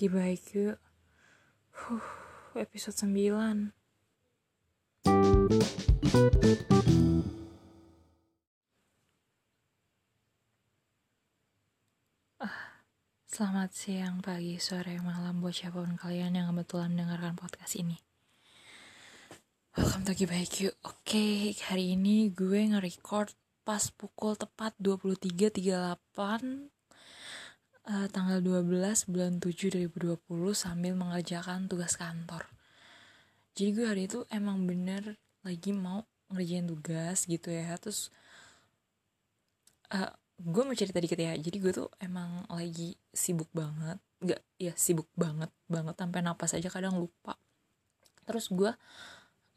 Gibaiku huh, episode 9 ah, Selamat siang, pagi, sore, malam buat siapa pun kalian yang kebetulan mendengarkan podcast ini. Welcome to Gibaiku Oke, hari ini gue nge-record pas pukul tepat 23.38 uh, tanggal 12 bulan 7 2020 sambil mengerjakan tugas kantor. Jadi gue hari itu emang bener lagi mau ngerjain tugas gitu ya. Terus uh, gue mau cerita dikit ya. Jadi gue tuh emang lagi sibuk banget. Gak, ya sibuk banget banget sampai napas aja kadang lupa. Terus gue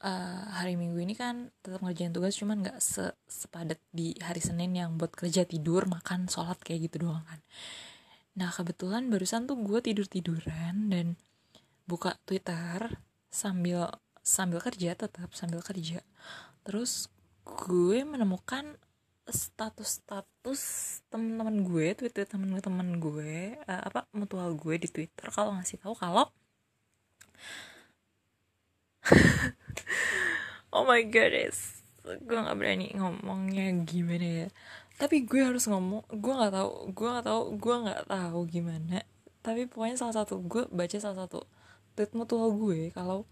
uh, hari minggu ini kan tetap ngerjain tugas cuman nggak se sepadat di hari Senin yang buat kerja tidur makan sholat kayak gitu doang kan Nah kebetulan barusan tuh gue tidur tiduran dan buka Twitter sambil sambil kerja tetap sambil kerja. Terus gue menemukan status-status teman-teman gue, Twitter teman-teman gue, uh, apa mutual gue di Twitter kalau ngasih tahu kalau oh my god, gue nggak berani ngomongnya gimana ya tapi gue harus ngomong gue nggak tahu gue nggak tahu gue nggak tahu gimana. Tapi pokoknya salah satu gue baca salah satu tweet mutual gue kalau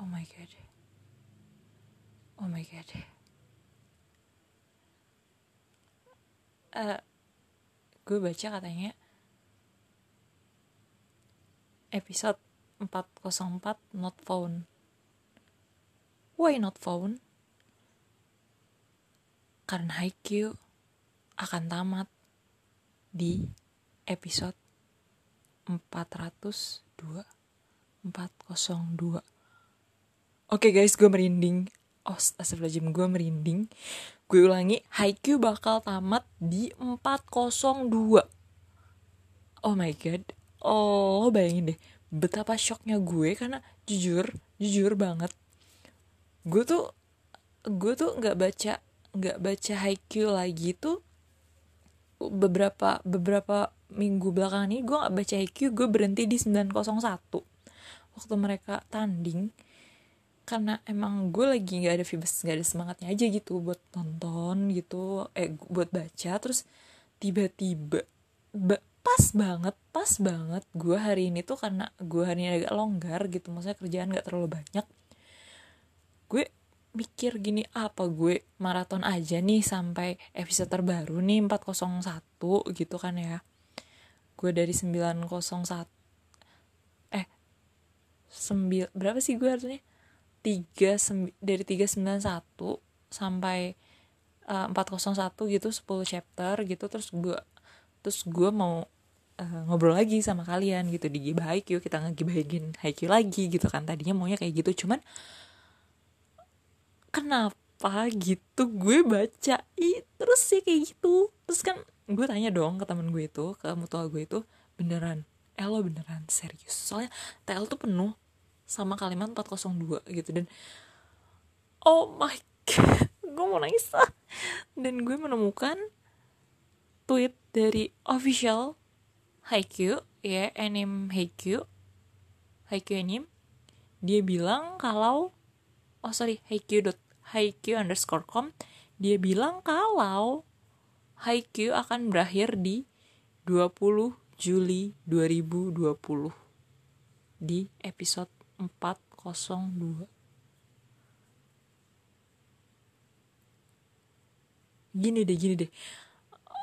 oh my god. Oh my god. Uh, gue baca katanya episode 404 not found why not found karena Haikyuu akan tamat di episode 402 402 Oke okay guys, gue merinding. Oh, astagfirullahaladzim, gue merinding. Gue ulangi, Haikyuu bakal tamat di 402. Oh my god. Oh, bayangin deh. Betapa shocknya gue karena jujur, jujur banget. Gue tuh, gue tuh gak baca nggak baca Haikyuu lagi tuh beberapa beberapa minggu belakangan ini gue nggak baca Haikyuu gue berhenti di 901 waktu mereka tanding karena emang gue lagi nggak ada vibes nggak ada semangatnya aja gitu buat nonton gitu eh buat baca. Terus tiba-tiba pas banget pas banget gue hari ini tuh karena gue hari ini agak longgar gitu maksudnya kerjaan nggak terlalu banyak. Gue mikir gini apa gue maraton aja nih sampai episode terbaru nih 401 gitu kan ya. Gue dari 901 eh sembil berapa sih gue artinya tiga dari 391 sampai uh, eh, 401 gitu 10 chapter gitu terus gue terus gue mau uh, ngobrol lagi sama kalian gitu di Gibah Haikyuu kita ngegibahin Haikyuu lagi gitu kan tadinya maunya kayak gitu cuman kenapa gitu gue baca? Ih terus sih kayak gitu. Terus kan gue tanya dong ke temen gue itu ke mutual gue itu beneran? Eh beneran? Serius? Soalnya TL tuh penuh sama kalimat 402 gitu dan oh my god gue mau nangis lah. Dan gue menemukan tweet dari official Haikyuu ya anime Haikyuu Haikyuu anime dia bilang kalau oh sorry Haikyuu Haikyuu underscore com dia bilang kalau Haikyuu akan berakhir di 20 Juli 2020 di episode 402 gini deh gini deh.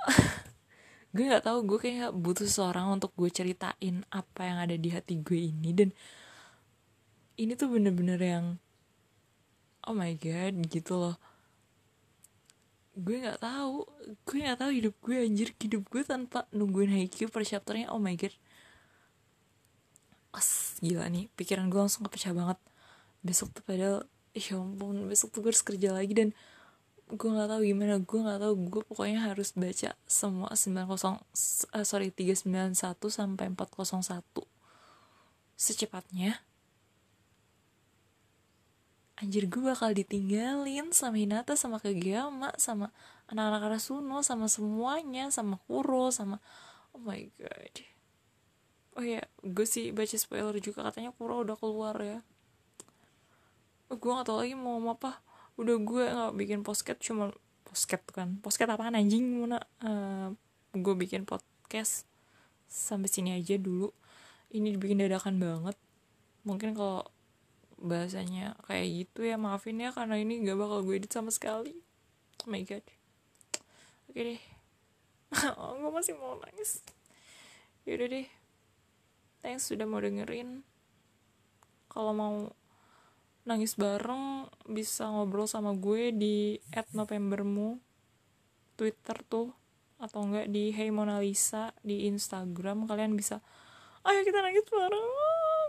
Gue nggak tahu gue kayak butuh seorang untuk gue ceritain apa yang ada di hati gue ini. Dan ini tuh bener-bener yang oh my god gitu loh. Gue nggak tahu. Gue nggak tahu hidup gue anjir. Hidup gue tanpa nungguin Haikyuu per chapternya oh my god. As gila nih. Pikiran gue langsung kepecah banget. Besok tuh padahal ya ampun besok tuh gue harus kerja lagi dan gue nggak tahu gimana. Gue nggak tahu gue pokoknya harus baca semua 90 uh, eh, sorry 391 sampai 401 secepatnya anjir gue bakal ditinggalin sama Hinata sama Kageyama sama anak-anak Arasuno sama semuanya sama Kuro sama oh my god. Oh ya gue sih baca spoiler juga katanya Kuro udah keluar ya. Oh, gue gak tau lagi mau apa. Udah gue nggak bikin postcat cuma postcat kan postcat apaan anjing mana uh, gue bikin podcast sampai sini aja dulu. Ini dibikin dadakan banget. Mungkin kalau bahasanya kayak gitu ya. Maafin ya karena ini gak bakal gue edit sama sekali. Oh my god. Oke deh. Oh, gue masih mau nangis. Yaudah deh. Thanks sudah mau dengerin. Kalau mau nangis bareng bisa ngobrol sama gue di @novembermu. Twitter tuh atau enggak di Hey Mona Lisa di Instagram. Kalian bisa ayo kita nangis bareng.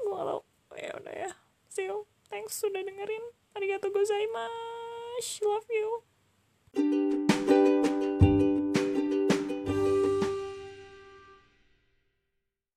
Gue gak tau ya udah ya see you. Thanks sudah dengerin. Arigatou gozaimasu. Love you